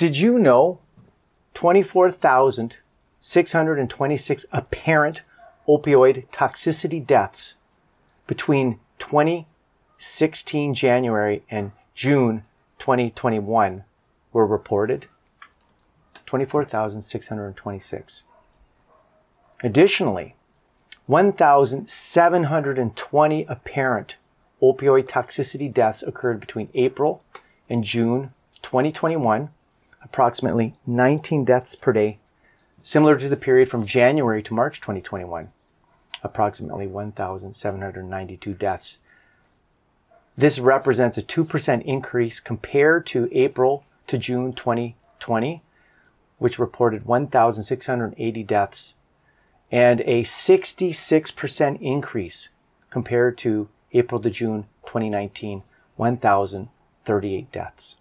Did you know 24,626 apparent opioid toxicity deaths between 2016 January and June 2021 were reported? 24,626. Additionally, 1,720 apparent opioid toxicity deaths occurred between April and June 2021, approximately 19 deaths per day, similar to the period from January to March 2021, approximately 1,792 deaths. This represents a 2% increase compared to April to June 2020, which reported 1,680 deaths and a 66% increase compared to April to June 2019, 1,038 deaths.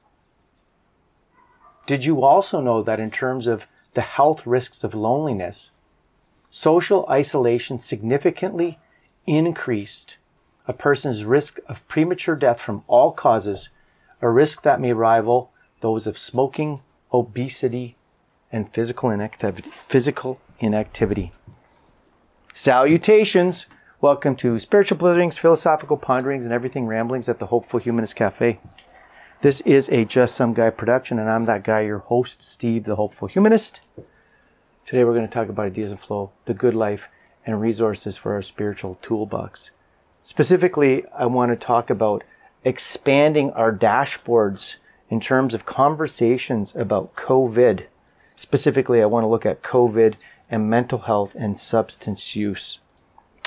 Did you also know that in terms of the health risks of loneliness, social isolation significantly increased a person's risk of premature death from all causes, a risk that may rival those of smoking, obesity, and physical inactivity. Physical inactivity. Salutations! Welcome to Spiritual Blitherings, Philosophical Ponderings, and Everything Ramblings at the Hopeful Humanist Cafe. This is a Just Some Guy production, and I'm that guy, your host, Steve, the Hopeful Humanist. Today we're going to talk about ideas and flow, the good life, and resources for our spiritual toolbox. Specifically, I want to talk about expanding our dashboards in terms of conversations about COVID. Specifically, I want to look at COVID and mental health and substance use.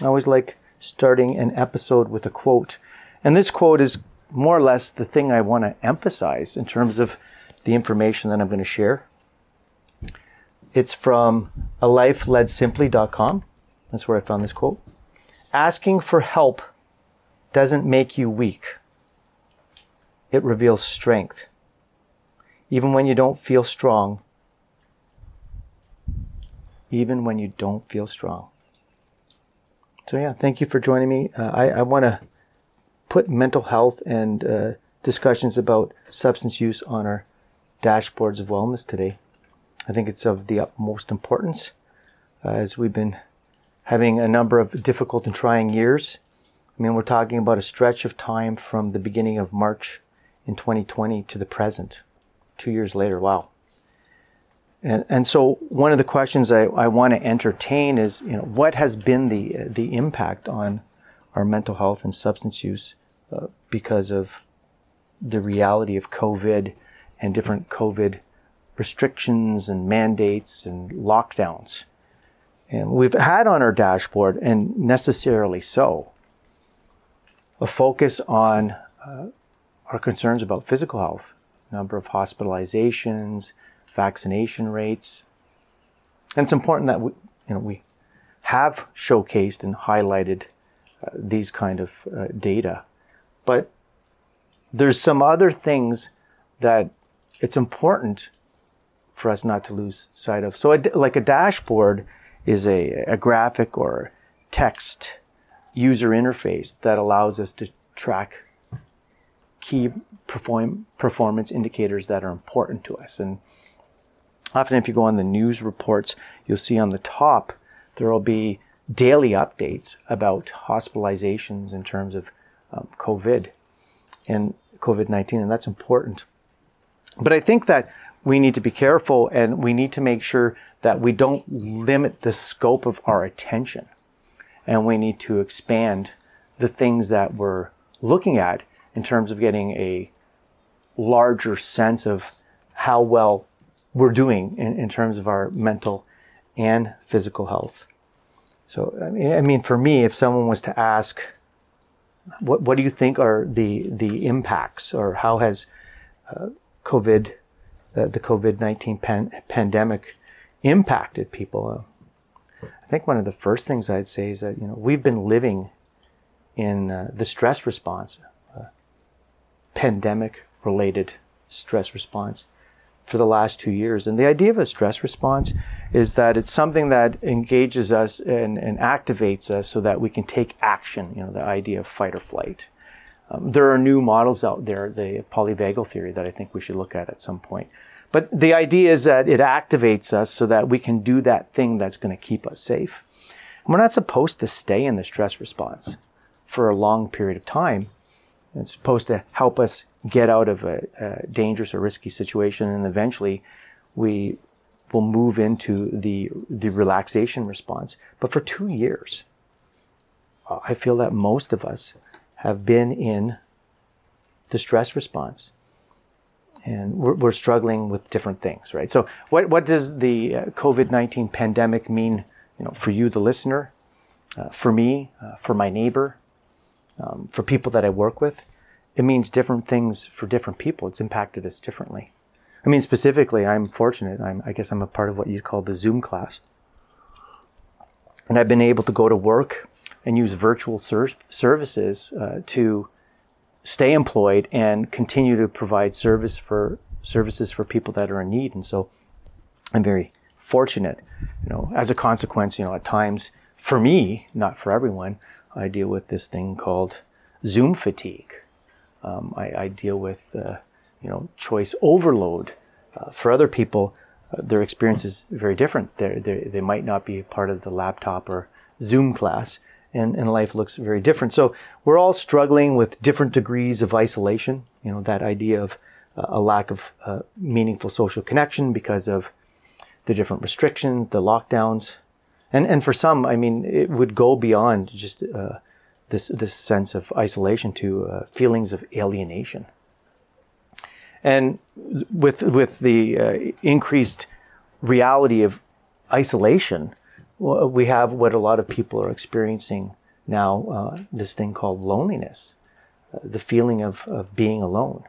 I always like starting an episode with a quote. And this quote is more or less the thing I want to emphasize in terms of the information that I'm going to share. It's from a alifeleadsimple.com. That's where I found this quote. Asking for help doesn't make you weak. It reveals strength. Even when you don't feel strong, even when you don't feel strong. So, yeah, thank you for joining me. Uh, I, I want to put mental health and uh, discussions about substance use on our dashboards of wellness today. I think it's of the utmost importance uh, as we've been having a number of difficult and trying years. I mean, we're talking about a stretch of time from the beginning of March in 2020 to the present, two years later. Wow. And, and so one of the questions I, I want to entertain is, you know, what has been the, the impact on our mental health and substance use because of the reality of COVID and different COVID restrictions and mandates and lockdowns. And we've had on our dashboard, and necessarily so, a focus on uh, our concerns about physical health, number of hospitalizations, vaccination rates. And it's important that we, you know, we have showcased and highlighted uh, these kind of uh, data. But there's some other things that it's important for us not to lose sight of. So, a, like a dashboard is a, a graphic or text user interface that allows us to track key perform, performance indicators that are important to us. And Often, if you go on the news reports, you'll see on the top there will be daily updates about hospitalizations in terms of um, COVID and COVID 19, and that's important. But I think that we need to be careful and we need to make sure that we don't limit the scope of our attention. And we need to expand the things that we're looking at in terms of getting a larger sense of how well we're doing in, in terms of our mental and physical health. So, I mean, I mean, for me, if someone was to ask, what, what do you think are the, the impacts or how has uh, COVID, uh, the COVID 19 pan- pandemic impacted people? Uh, I think one of the first things I'd say is that, you know, we've been living in uh, the stress response, uh, pandemic related stress response for the last two years. And the idea of a stress response is that it's something that engages us and, and activates us so that we can take action, you know, the idea of fight or flight. Um, there are new models out there, the polyvagal theory, that I think we should look at at some point. But the idea is that it activates us so that we can do that thing that's going to keep us safe. We're not supposed to stay in the stress response for a long period of time. It's supposed to help us get out of a, a dangerous or risky situation, and eventually we will move into the the relaxation response. But for two years, I feel that most of us have been in the stress response. And we're, we're struggling with different things, right? So, what, what does the uh, COVID 19 pandemic mean you know, for you, the listener, uh, for me, uh, for my neighbor, um, for people that I work with? It means different things for different people. It's impacted us differently. I mean, specifically, I'm fortunate. I'm, I guess I'm a part of what you'd call the Zoom class. And I've been able to go to work and use virtual ser- services uh, to stay employed and continue to provide service for services for people that are in need. And so I'm very fortunate, you know, as a consequence, you know, at times for me, not for everyone, I deal with this thing called Zoom fatigue. Um, I, I, deal with, uh, you know, choice overload. Uh, for other people, uh, their experience is very different. They're, they're, they might not be part of the laptop or Zoom class, and, and life looks very different. So we're all struggling with different degrees of isolation. You know, that idea of uh, a lack of uh, meaningful social connection because of the different restrictions, the lockdowns. And, and for some, I mean, it would go beyond just uh, this, this sense of isolation to uh, feelings of alienation. And with, with the uh, increased reality of isolation, we have what a lot of people are experiencing now uh, this thing called loneliness, uh, the feeling of, of being alone.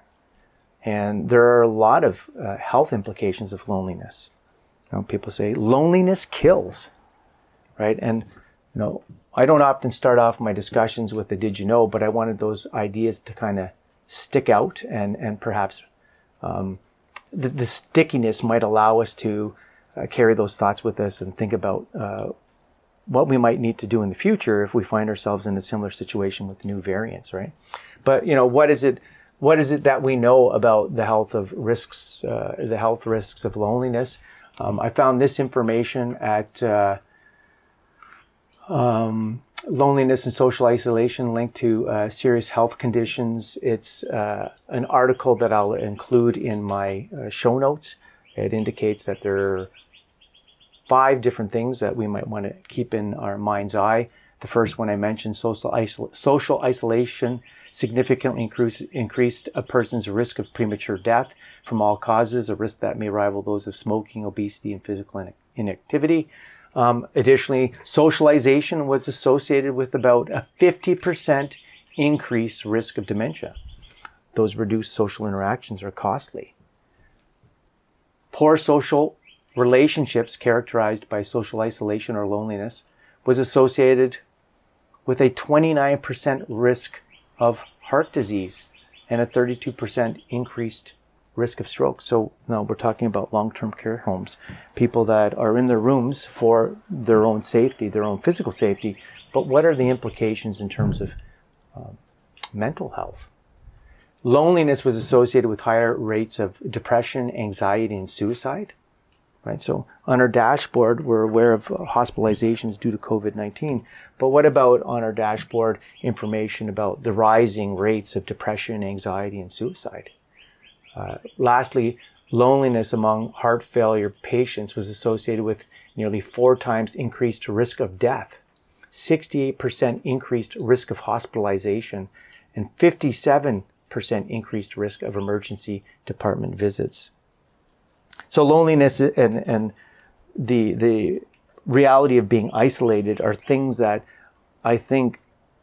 And there are a lot of uh, health implications of loneliness. You know, people say loneliness kills, right? And you know, I don't often start off my discussions with the "Did you know?" but I wanted those ideas to kind of stick out, and and perhaps um, the, the stickiness might allow us to uh, carry those thoughts with us and think about uh, what we might need to do in the future if we find ourselves in a similar situation with new variants, right? But you know, what is it? What is it that we know about the health of risks, uh, the health risks of loneliness? Um, I found this information at uh, um, loneliness and social isolation linked to uh, serious health conditions. It's uh, an article that I'll include in my show notes. It indicates that there are five different things that we might want to keep in our mind's eye. The first one I mentioned, social, isol- social isolation significantly increase, increased a person's risk of premature death from all causes, a risk that may rival those of smoking, obesity, and physical inactivity. Um, additionally, social isolation was associated with about a 50% increased risk of dementia. Those reduced social interactions are costly. Poor social relationships characterized by social isolation or loneliness was associated with a 29% risk of heart disease and a 32% increased risk of stroke. So now we're talking about long-term care homes, people that are in their rooms for their own safety, their own physical safety, but what are the implications in terms of uh, mental health? Loneliness was associated with higher rates of depression, anxiety, and suicide right? So on our dashboard, we're aware of hospitalizations due to COVID-19. But what about on our dashboard information about the rising rates of depression, anxiety, and suicide? Uh, lastly, loneliness among heart failure patients was associated with nearly four times increased risk of death, 68% increased risk of hospitalization, and 57% increased risk of emergency department visits. So loneliness and, and the, the reality of being isolated are things that I think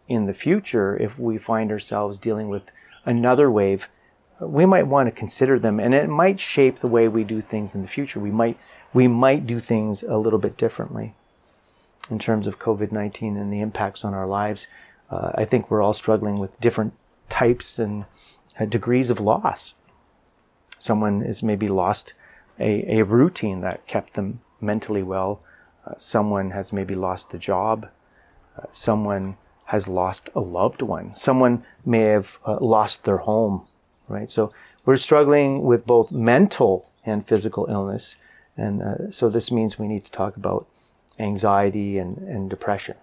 in the future, if we find ourselves dealing with another wave, we might want to consider them and it might shape the way we do things in the future. We might, we might do things a little bit differently in terms of COVID-19 and the impacts on our lives. Uh, I think we're all struggling with different types and uh, degrees of loss. Someone is maybe lost a, a routine that kept them mentally well. Uh, someone has maybe lost a job. Uh, someone has lost a loved one. Someone may have uh, lost their home, right? So we're struggling with both mental and physical illness. And uh, so this means we need to talk about anxiety and, and depression.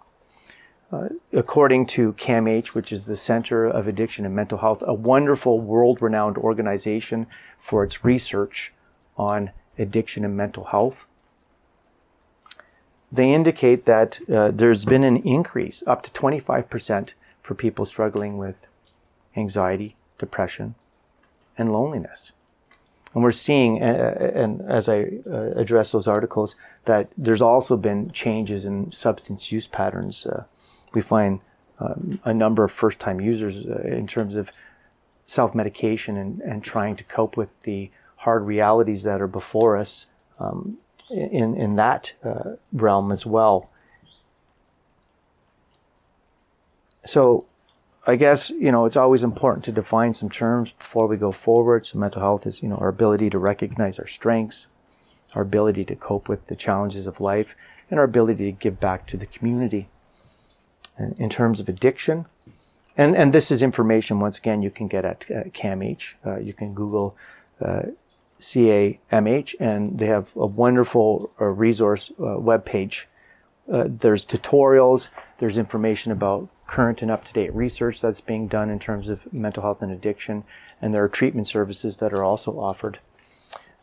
Uh, according to CAMH, which is the Center of Addiction and Mental Health, a wonderful world renowned organization for its research on addiction and mental health, they indicate that uh, there's been an increase up to 25% for people struggling with anxiety, depression, and loneliness. And we're seeing, and as I uh, address those articles, that there's also been changes in substance use patterns. Uh, we find um, a number of first time users uh, in terms of self medication and, and trying to cope with the hard realities that are before us um, in, in that uh, realm as well. So, I guess, you know, it's always important to define some terms before we go forward. So mental health is, you know, our ability to recognize our strengths, our ability to cope with the challenges of life, and our ability to give back to the community. And in terms of addiction, and, and this is information, once again, you can get at CAMH. Uh, you can Google uh, CAMH, and they have a wonderful uh, resource uh, web page. Uh, there's tutorials, there's information about current and up to date research that's being done in terms of mental health and addiction, and there are treatment services that are also offered.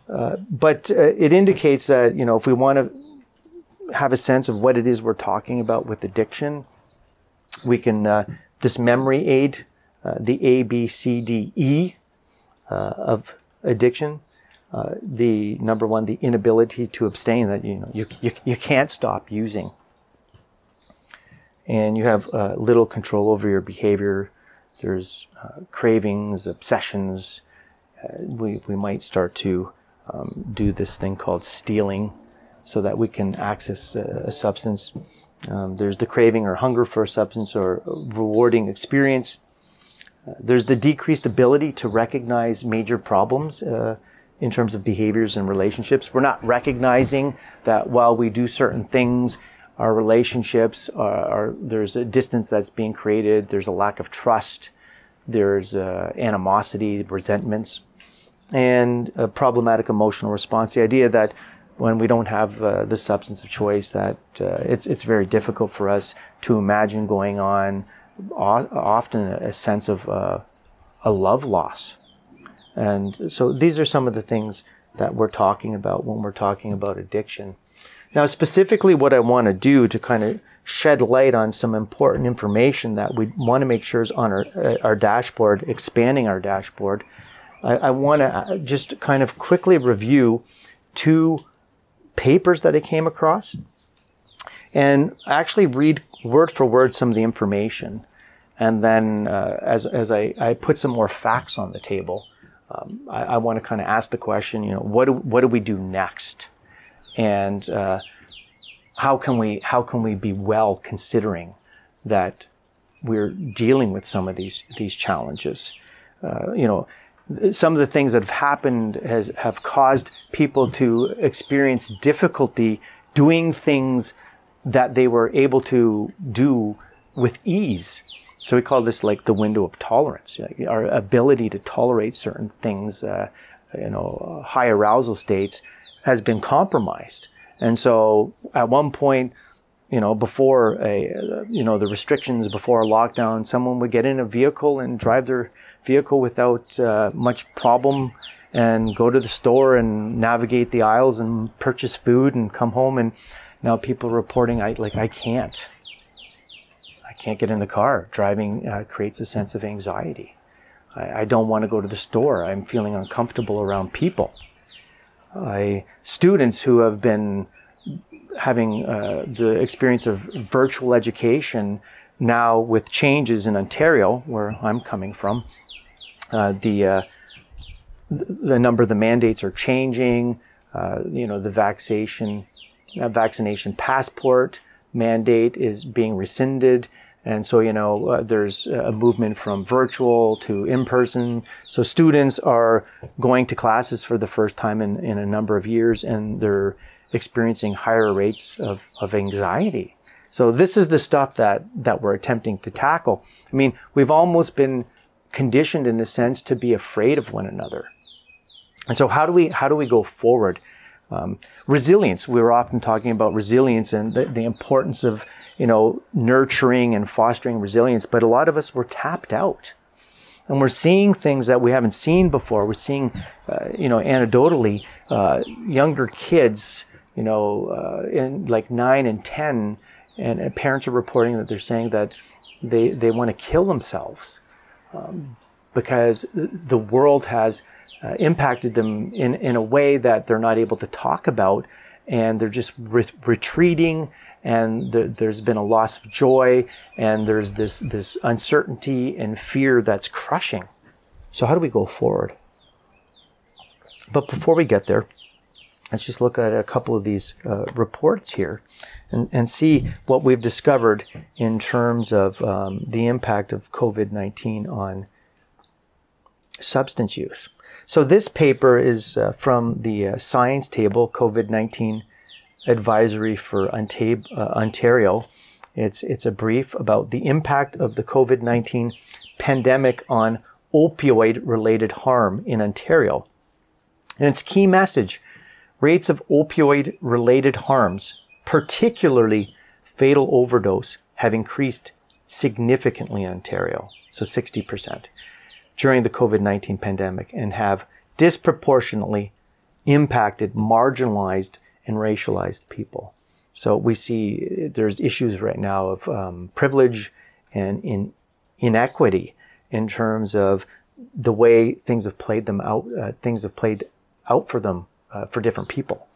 Uh, but uh, it indicates that you know if we want to have a sense of what it is we're talking about with addiction, we can uh, this memory aid, uh, the A B C D E uh, of addiction. Uh, the number one, the inability to abstain that you know you, you, you can't stop using and you have uh, little control over your behavior. There's uh, cravings, obsessions. Uh, we, we might start to um, do this thing called stealing so that we can access a, a substance. Um, there's the craving or hunger for a substance or rewarding experience. Uh, there's the decreased ability to recognize major problems uh, in terms of behaviors and relationships. We're not recognizing that while we do certain things, our relationships are, are, there's a distance that's being created there's a lack of trust there's uh, animosity resentments and a problematic emotional response the idea that when we don't have uh, the substance of choice that uh, it's it's very difficult for us to imagine going on often a sense of uh, a love loss and so these are some of the things that we're talking about when we're talking about addiction now, specifically, what I want to do to kind of shed light on some important information that we want to make sure is on our, uh, our dashboard, expanding our dashboard. I, I want to uh, just kind of quickly review two papers that I came across and actually read word for word some of the information. And then, uh, as, as I, I put some more facts on the table, um, I, I want to kind of ask the question, you know, what do, what do we do next? and uh, how can we how can we be well considering that we're dealing with some of these these challenges uh, you know some of the things that have happened has have caused people to experience difficulty doing things that they were able to do with ease so we call this like the window of tolerance our ability to tolerate certain things uh, you know high arousal states has been compromised. And so at one point, you know, before a, you know, the restrictions before a lockdown, someone would get in a vehicle and drive their vehicle without uh, much problem and go to the store and navigate the aisles and purchase food and come home. And now people are reporting, I like, I can't. I can't get in the car. Driving uh, creates a sense of anxiety. I, I don't want to go to the store. I'm feeling uncomfortable around people. I, students who have been having uh, the experience of virtual education now with changes in Ontario, where I'm coming from, uh, the uh, the number of the mandates are changing. Uh, you know, the vaccination vaccination passport mandate is being rescinded. And so, you know, uh, there's a movement from virtual to in person. So students are going to classes for the first time in, in a number of years and they're experiencing higher rates of, of anxiety. So this is the stuff that, that we're attempting to tackle. I mean, we've almost been conditioned in a sense to be afraid of one another. And so, how do we how do we go forward? Um, resilience. We were often talking about resilience and the, the, importance of you know nurturing and fostering resilience, but a lot of us were tapped out, and we're seeing things that we haven't seen before. We're seeing, uh, you know, anecdotally, uh, younger kids, you know, uh, in like nine and ten, and, and, parents are reporting that they're saying that they they want to kill themselves um, because the world has uh, impacted them in, in a way that they're not able to talk about and they're just re- retreating and there's been a loss of joy and there's this, this uncertainty and fear that's crushing. So how do we go forward? But before we get there, let's just look at a couple of these uh, reports here and, and see what we've discovered in terms of um, the impact of COVID 19 on substance use. So this paper is uh, from the uh, Science Table COVID 19 Advisory for uh, Ontario. It's, it's a brief about the impact of the COVID 19 pandemic on opioid related harm in Ontario. And its key message rates of opioid related harms, particularly fatal overdose, have increased significantly in Ontario, so 60% during the COVID 19 pandemic and have disproportionately impacted marginalized and racialized people. So we see there's issues right now of um, privilege and in inequity in terms of the way things have played them out, uh, things have played out for them uh, for different people.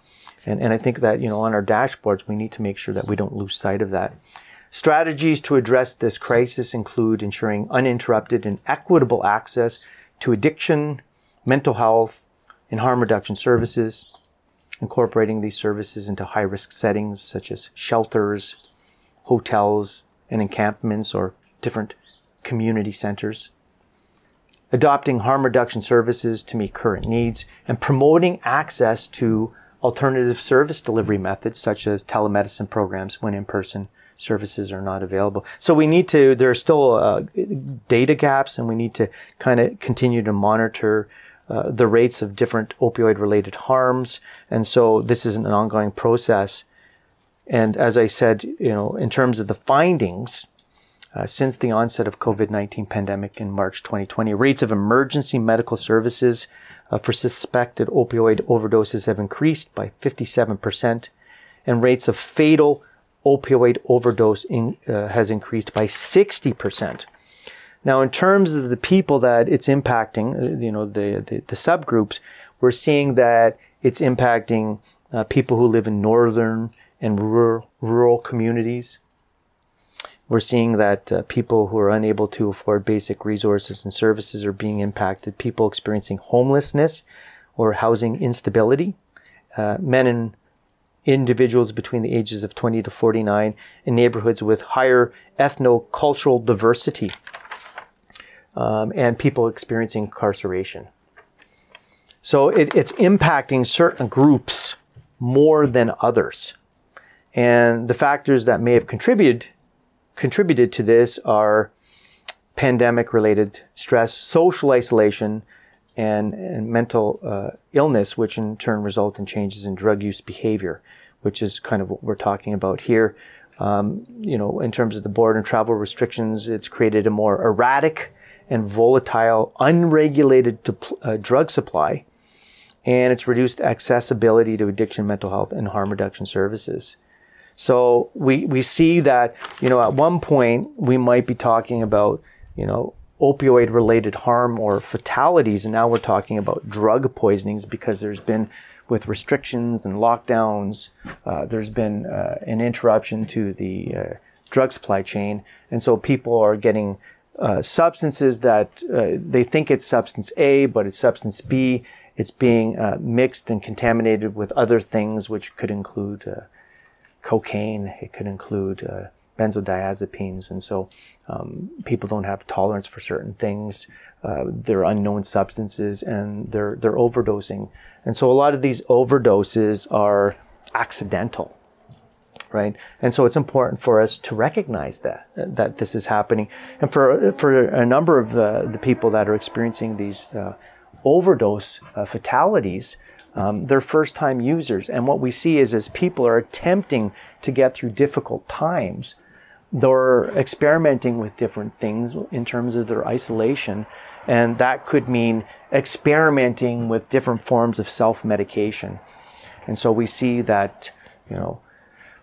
And, and I think that, you know, on our dashboards, we need to make sure that we don't lose sight of that. Strategies to address this crisis include ensuring uninterrupted and equitable access to addiction, mental health, and harm reduction services, incorporating these services into high risk settings such as shelters, hotels, and encampments or different community centers, adopting harm reduction services to meet current needs, and promoting access to alternative service delivery methods such as telemedicine programs when in person services are not available. So we need to, there are still uh, data gaps and we need to kind of continue to monitor uh, the rates of different opioid related harms. And so this is an ongoing process. And as I said, you know, in terms of the findings, uh, since the onset of COVID-19 pandemic in March 2020, rates of emergency medical services uh, for suspected opioid overdoses have increased by 57%, and rates of fatal opioid overdose in, uh, has increased by 60%. Now, in terms of the people that it's impacting, uh, you know, the, the, the subgroups, we're seeing that it's impacting uh, people who live in northern and rural, rural communities. We're seeing that uh, people who are unable to afford basic resources and services are being impacted. People experiencing homelessness or housing instability. Uh, men and individuals between the ages of 20 to 49 in neighborhoods with higher ethno-cultural diversity um, and people experiencing incarceration. So it, it's impacting certain groups more than others. And the factors that may have contributed contributed to this are pandemic related stress, social isolation, and, and mental uh, illness, which in turn result in changes in drug use behavior which is kind of what we're talking about here. Um, you know, in terms of the border and travel restrictions, it's created a more erratic and volatile, unregulated uh, drug supply, and it's reduced accessibility to addiction, mental health, and harm reduction services. So we, we see that, you know, at one point we might be talking about, you know, opioid related harm or fatalities. And now we're talking about drug poisonings because there's been with restrictions and lockdowns. Uh, there's been uh, an interruption to the uh, drug supply chain, and so people are getting uh, substances that uh, they think it's substance A, but it's substance B. It's being uh, mixed and contaminated with other things, which could include cocaine. It could include benzodiazepines, and so um, people don't have tolerance for certain things. Uh, they're unknown substances, and they're they're overdosing. And so a lot of these overdoses are accidental, right? And so it's important for us to recognize that, that this is happening. And for, for a number of uh, the people that are experiencing these uh, overdose uh, fatalities, um, they're first time users. And what we see is as people are attempting to get through difficult times, they're experimenting with different things in terms of their isolation. And that could mean experimenting with different forms of self medication. And so we see that, you know,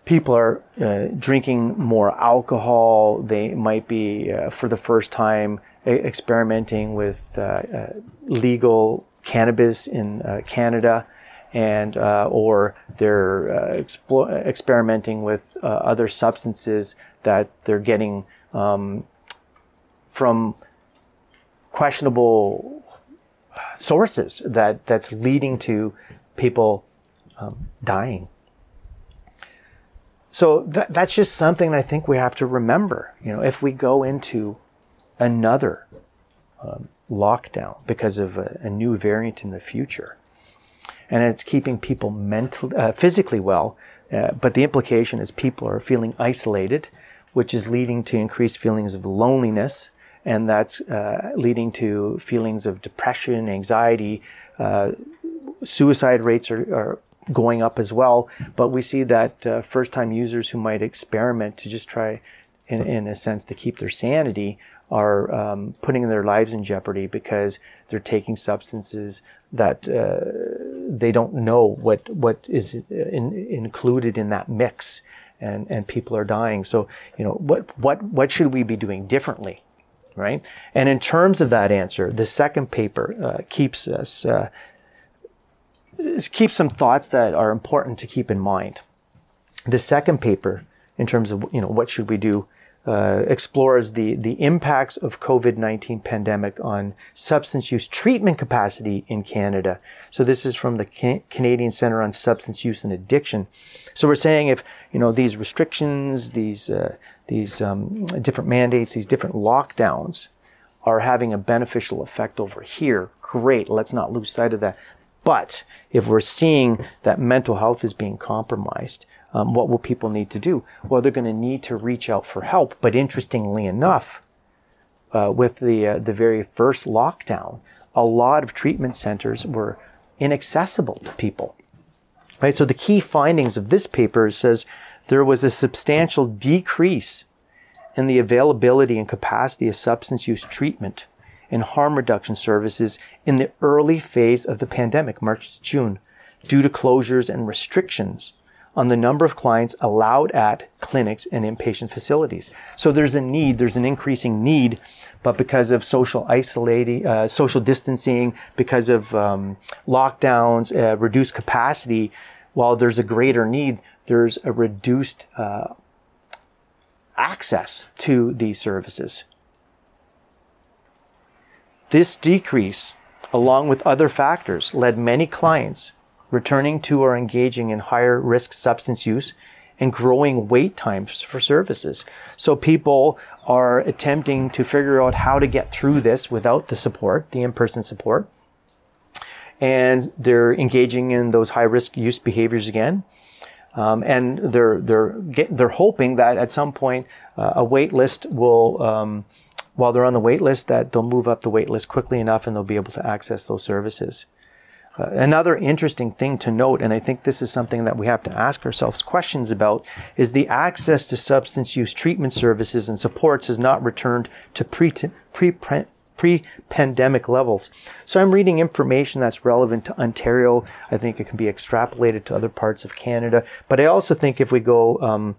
people are uh, drinking more alcohol. They might be, uh, for the first time, experimenting with uh, uh, legal cannabis in uh, Canada, and or they're explo- experimenting with other substances that they're getting um, from questionable sources that that's leading to people um, dying. So that, that's just something I think we have to remember. You know, if we go into another um, lockdown because of a, a, new variant in the future, and it's keeping people mentally, uh, physically well, uh, but the implication is people are feeling isolated, which is leading to increased feelings of loneliness, and that's uh, leading to feelings of depression, anxiety. Uh, suicide rates are, are going up as well. But we see that uh, first time users who might experiment to just try, in, in a sense, to keep their sanity are um, putting their lives in jeopardy because they're taking substances that uh, they don't know what what is in, included in that mix, and and people are dying. So you know what what what should we be doing differently, right? And in terms of that answer, the second paper uh, keeps us uh, keep some thoughts that are important to keep in mind. The second paper, in terms of you know what should we do, uh, explores the the impacts of COVID nineteen pandemic on substance use treatment capacity in Canada. So this is from the Can- Canadian Center on Substance Use and Addiction. So we're saying if you know these restrictions, these uh, these um, different mandates, these different lockdowns are having a beneficial effect over here, great. Let's not lose sight of that. But if we're seeing that mental health is being compromised, um, what will people need to do? Well, they're going to need to reach out for help. But interestingly enough, uh, with the uh, the very first lockdown, a lot of treatment centers were inaccessible to people. Right. So the key findings of this paper says there was a substantial decrease in the availability and capacity of substance use treatment and harm reduction services in the early phase of the pandemic, March to June, due to closures and restrictions on the number of clients allowed at clinics and inpatient facilities. So there's a need, there's an increasing need, but because of social isolating, uh, social distancing, because of um, lockdowns, uh, reduced capacity, while there's a greater need, there's a reduced uh, access to these services. This decrease, along with other factors, led many clients returning to or engaging in higher risk substance use and growing wait times for services. So people are attempting to figure out how to get through this without the support, the in-person support. And they're engaging in those high risk use behaviors again. Um, and they're, they're, get, they're hoping that at some point uh, a wait list will, um, while they're on the wait list, that they'll move up the wait list quickly enough and they'll be able to access those services. Uh, another interesting thing to note, and I think this is something that we have to ask ourselves questions about, is the access to substance use treatment services and supports has not returned to pre-pre-pre-pandemic levels. So I'm reading information that's relevant to Ontario. I think it can be extrapolated to other parts of Canada. But I also think if we go um,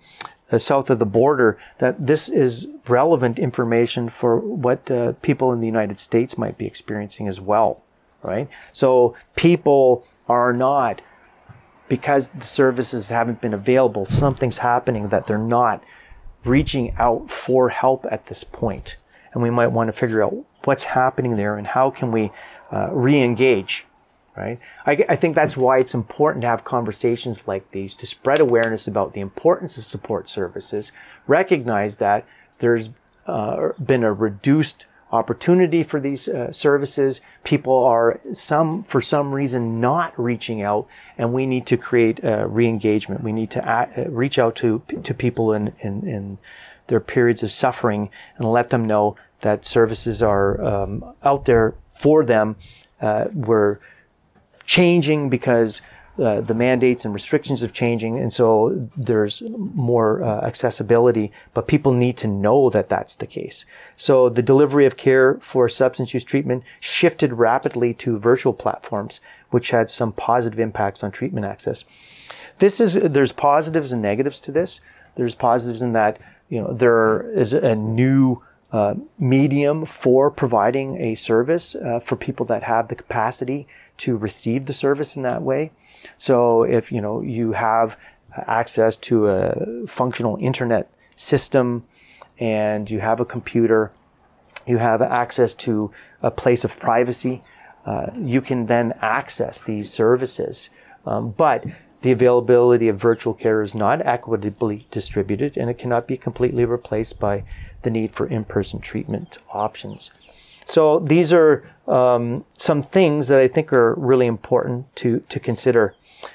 uh, south of the border that this is relevant information for what uh, people in the United States might be experiencing as well, right? So people are not because the services haven't been available, something's happening that they're not reaching out for help at this point. And we might want to figure out what's happening there and how can we uh, re-engage right? I, I, think that's why it's important to have conversations like these to spread awareness about the importance of support services, recognize that there's uh, been a reduced opportunity for these uh, services. People are some, for some reason, not reaching out, and we need to create uh, re-engagement. We need to uh, reach out to to people in, in, in their periods of suffering and let them know that services are um, out there for them uh, were changing because uh, the mandates and restrictions of changing, and so there's more uh, accessibility. But people need to know that that's the case. So the delivery of care for substance use treatment shifted rapidly to virtual platforms, which had some positive impacts on treatment access. This is there's positives and negatives to this. There's positives in that you know there is a new uh, medium for providing a service uh, for people that have the capacity to receive the service in that way. So if you know you have access to a functional internet system and you have a computer, you have access to a place of privacy, uh, you can then access these services. Um, but the availability of virtual care is not equitably distributed and it cannot be completely replaced by the need for in-person treatment options. So these are um, some things that I think are really important to to consider.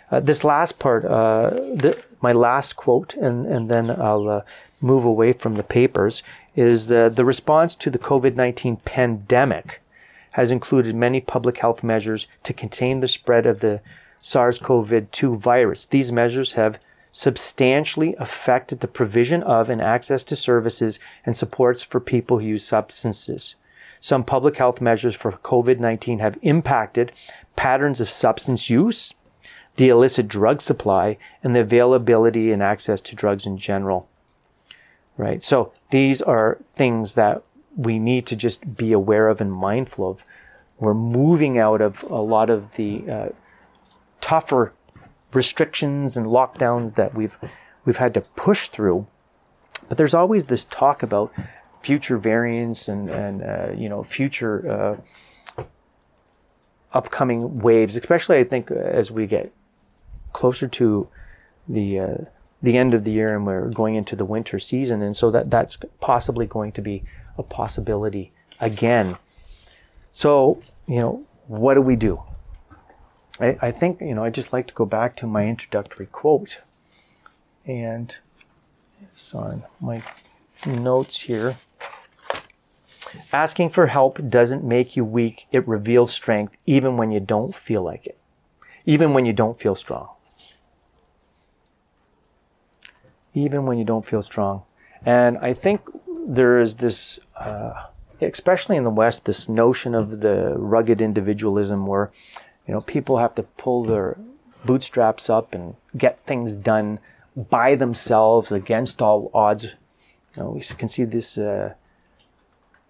Uh, this last part, uh, the, my last quote, and and then I'll uh, move away from the papers, is the the response to the COVID nineteen pandemic has included many public health measures to contain the spread of the SARS-CoV-2 virus. These measures have substantially affected the provision of and access to services and supports for people who use substances. Some public health measures for COVID 19 have impacted patterns of substance use, the illicit drug supply, and the availability and access to drugs in general. Right? So these are things that we need to just be aware of and mindful of. We're moving out of a lot of the uh, tougher restrictions and lockdowns that we've we've had to push through. But there's always this talk about future variants and and uh, you know future uh, upcoming waves, especially I think as we get closer to the uh, the end of the year and we're going into the winter season, and so that that's possibly going to be a possibility again. So you know, what do we do? I, I think you know I just like to go back to my introductory quote, and it's on my notes here. Asking for help doesn't make you weak, it reveals strength even when you don't feel like it, even when you don't feel strong. Even when you don't feel strong. And I think there is this, uh, especially in the West, this notion of the rugged individualism where, you know, people have to pull their bootstraps up and get things done by themselves against all odds. You know, we can see this uh,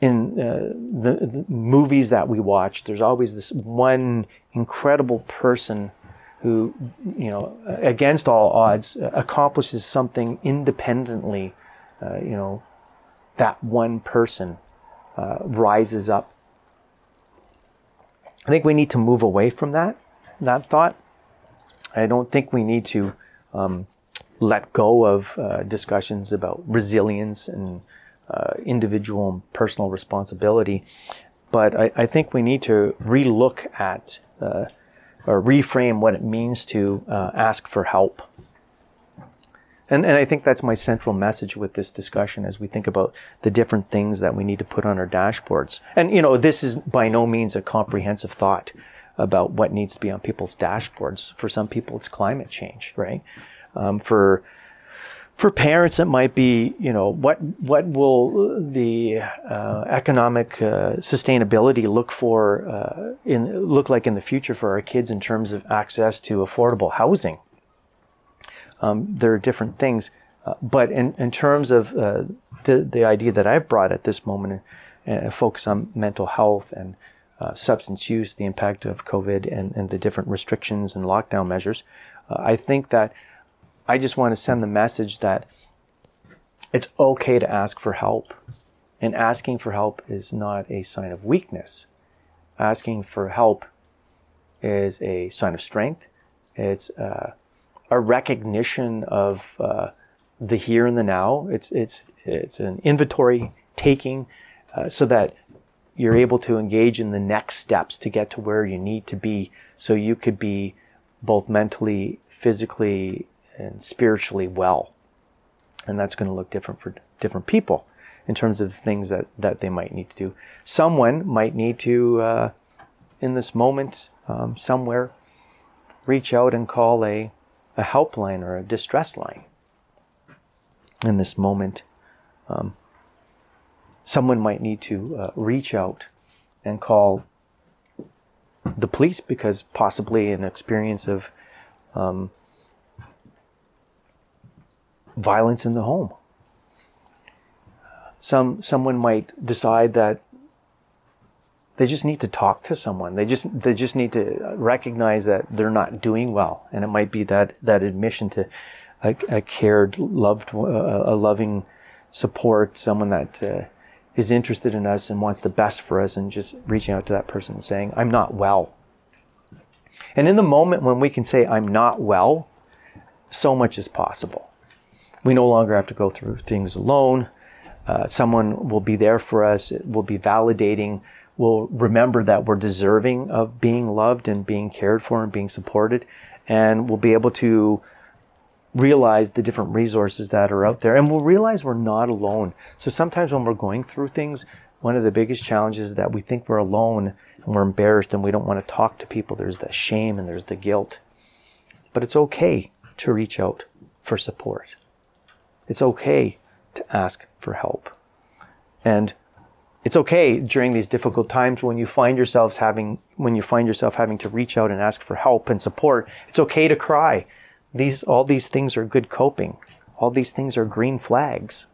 in uh, the, the, movies that we watch, there's always this one incredible person who, you know, against all odds, accomplishes something independently. Uh, you know, that one person uh, rises up. I think we need to move away from that that thought. I don't think we need to um, let go of uh, discussions about resilience and uh, individual and personal responsibility. But I, I, think we need to relook at uh, or reframe what it means to uh, ask for help. And, and I think that's my central message with this discussion as we think about the different things that we need to put on our dashboards. And, you know, this is by no means a comprehensive thought about what needs to be on people's dashboards. For some people, it's climate change, right? Um, for for parents, it might be, you know, what what will the uh, economic uh, sustainability look for uh, in look like in the future for our kids in terms of access to affordable housing? Um, there are different things, uh, but in, in terms of uh, the the idea that I've brought at this moment, uh, focus on mental health and substance use, the impact of COVID, and, and the different restrictions and lockdown measures, I think that I just want to send the message that it's okay to ask for help. And asking for help is not a sign of weakness. Asking for help is a sign of strength. It's uh, a recognition of uh, the here and the now. It's it's it's an inventory taking, uh, so that you're able to engage in the next steps to get to where you need to be, so you could be both mentally, physically, and spiritually well. And that's going to look different for different people in terms of things that, that they might need to do. Someone might need to uh, in this moment um, somewhere, reach out and call a, a helpline or a distress line. In this moment, um, someone might need to uh, reach out and call the police because possibly an experience of um, violence in the home. Some someone might decide that they just need to talk to someone. They just they just need to recognize that they're not doing well, and it might be that that admission to a, a cared, loved, a loving support, someone that uh, is interested in us and wants the best for us, and just reaching out to that person and saying, "I'm not well." And in the moment when we can say, "I'm not well," so much is possible. We no longer have to go through things alone. Uh, someone will be there for us. It will be validating. We'll remember that we're deserving of being loved and being cared for and being supported. And we'll be able to realize the different resources that are out there. And we'll realize we're not alone. So sometimes when we're going through things, one of the biggest challenges is that we think we're alone and we're embarrassed and we don't want to talk to people. There's the shame and there's the guilt. But it's okay to reach out for support. It's okay to ask for help. And it's okay during these difficult times when you find yourselves having when you find yourself having to reach out and ask for help and support. It's okay to cry. These all these things are good coping. All these things are green flags.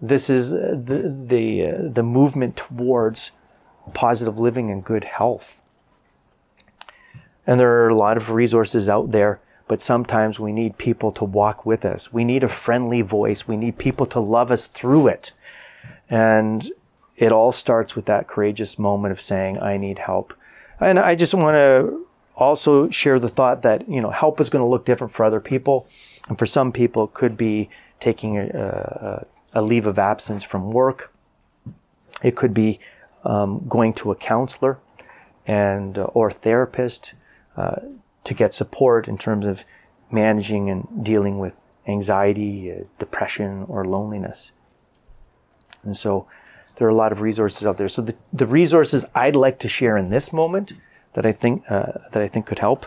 This is the the uh, the movement towards positive living and good health. And there are a lot of resources out there but sometimes we need people to walk with us. We need a friendly voice. We need people to love us through it. And it all starts with that courageous moment of saying, I need help. And I just want to also share the thought that, you know, help is going to look different for other people. And for some people, it could be taking a, a, a leave of absence from work. It could be um, going to a counselor and uh, or therapist. Uh, to get support in terms of managing and dealing with anxiety, uh, depression, or loneliness. And so there are a lot of resources out there. So the, the resources I'd like to share in this moment that I think uh, that I think could help.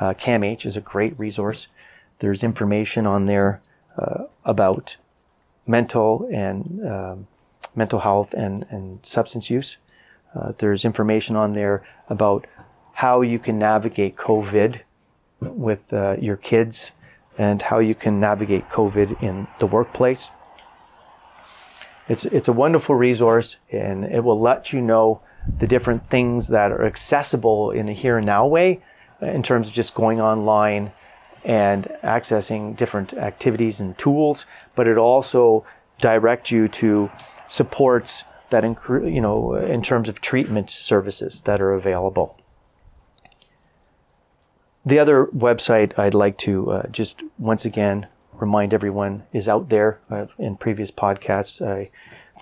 Uh, CAMH is a great resource. There's information on there uh, about mental and um, mental health and, and substance use. Uh, there's information on there about how you can navigate COVID with uh, your kids and how you can navigate COVID in the workplace. It's, it's a wonderful resource and it will let you know the different things that are accessible in a here and now way in terms of just going online and accessing different activities and tools, but it also direct you to supports that, you know, in terms of treatment services that are available. The other website I'd like to uh, just once again remind everyone is out there. Uh, in previous podcasts, I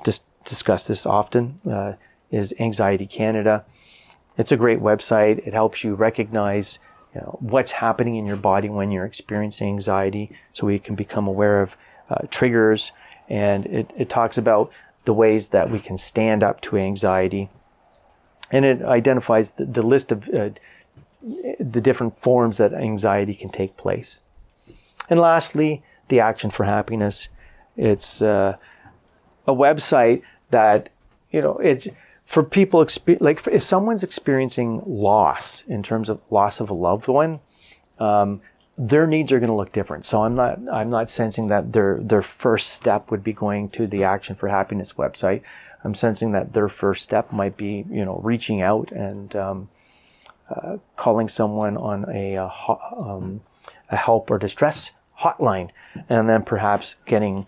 just discussed this often. Uh, is Anxiety Canada. It's a great website. It helps you recognize you know, what's happening in your body when you're experiencing anxiety, so we can become aware of uh, triggers. And it, it talks about the ways that we can stand up to anxiety. And it identifies the, the list of uh, the different forms that anxiety can take place. And lastly, the Action for Happiness. It's uh, a website that, you know, it's for people, like if someone's experiencing loss in terms of loss of a loved one, um, their needs are going to look different. So I'm not, I'm not sensing that their, their first step would be going to the Action for Happiness website. I'm sensing that their first step might be, you know, reaching out and, um, calling someone on a, a, uh, um, a, help or distress hotline, and then perhaps getting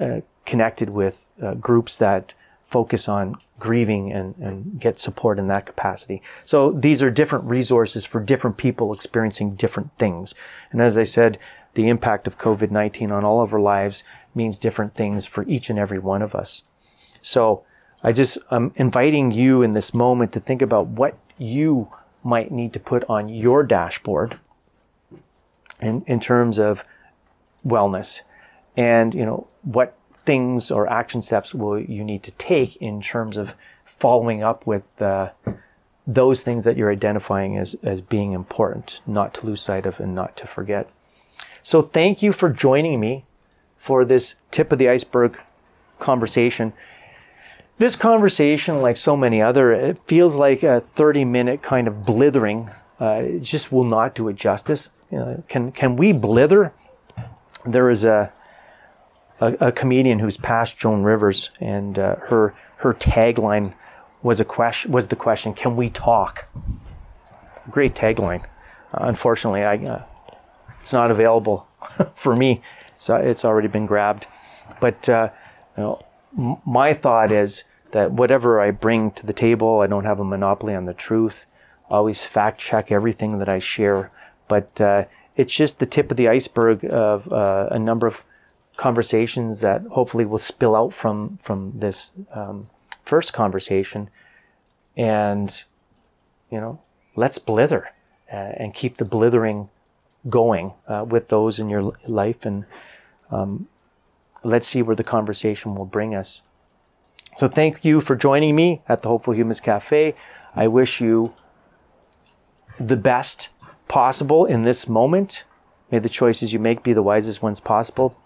uh, connected with uh, groups that focus on grieving and, and get support in that capacity. So these are different resources for different people experiencing different things. And as I said, the impact of COVID-19 on all of our lives means different things for each and every one of us. So I just, I'm inviting you in this moment to think about what you might need to put on your dashboard in, in terms of wellness and you know what things or action steps will you need to take in terms of following up with uh, those things that you're identifying as, as being important, not to lose sight of and not to forget. So thank you for joining me for this tip of the iceberg conversation. This conversation, like so many other, it feels like a 30 minute kind of blithering. Uh, it just will not do it justice. Uh, can, can we blither? There is a, a, a comedian who's past Joan Rivers, and uh, her her tagline was a question was the question, "Can we talk?" Great tagline. Unfortunately, I uh, it's not available for me. It's uh, it's already been grabbed. But uh, you know, my thought is that whatever I bring to the table, I don't have a monopoly on the truth. always fact check everything that I share, but uh, it's just the tip of the iceberg of uh, a number of conversations that hopefully will spill out from from this um, first conversation, and you know, let's blither uh, and keep the blithering going uh, with those in your life, and um, let's see where the conversation will bring us. So, thank you for joining me at the Hopeful Humans Cafe. I wish you the best possible in this moment. May the choices you make be the wisest ones possible.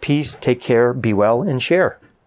Peace, take care, be well, and share.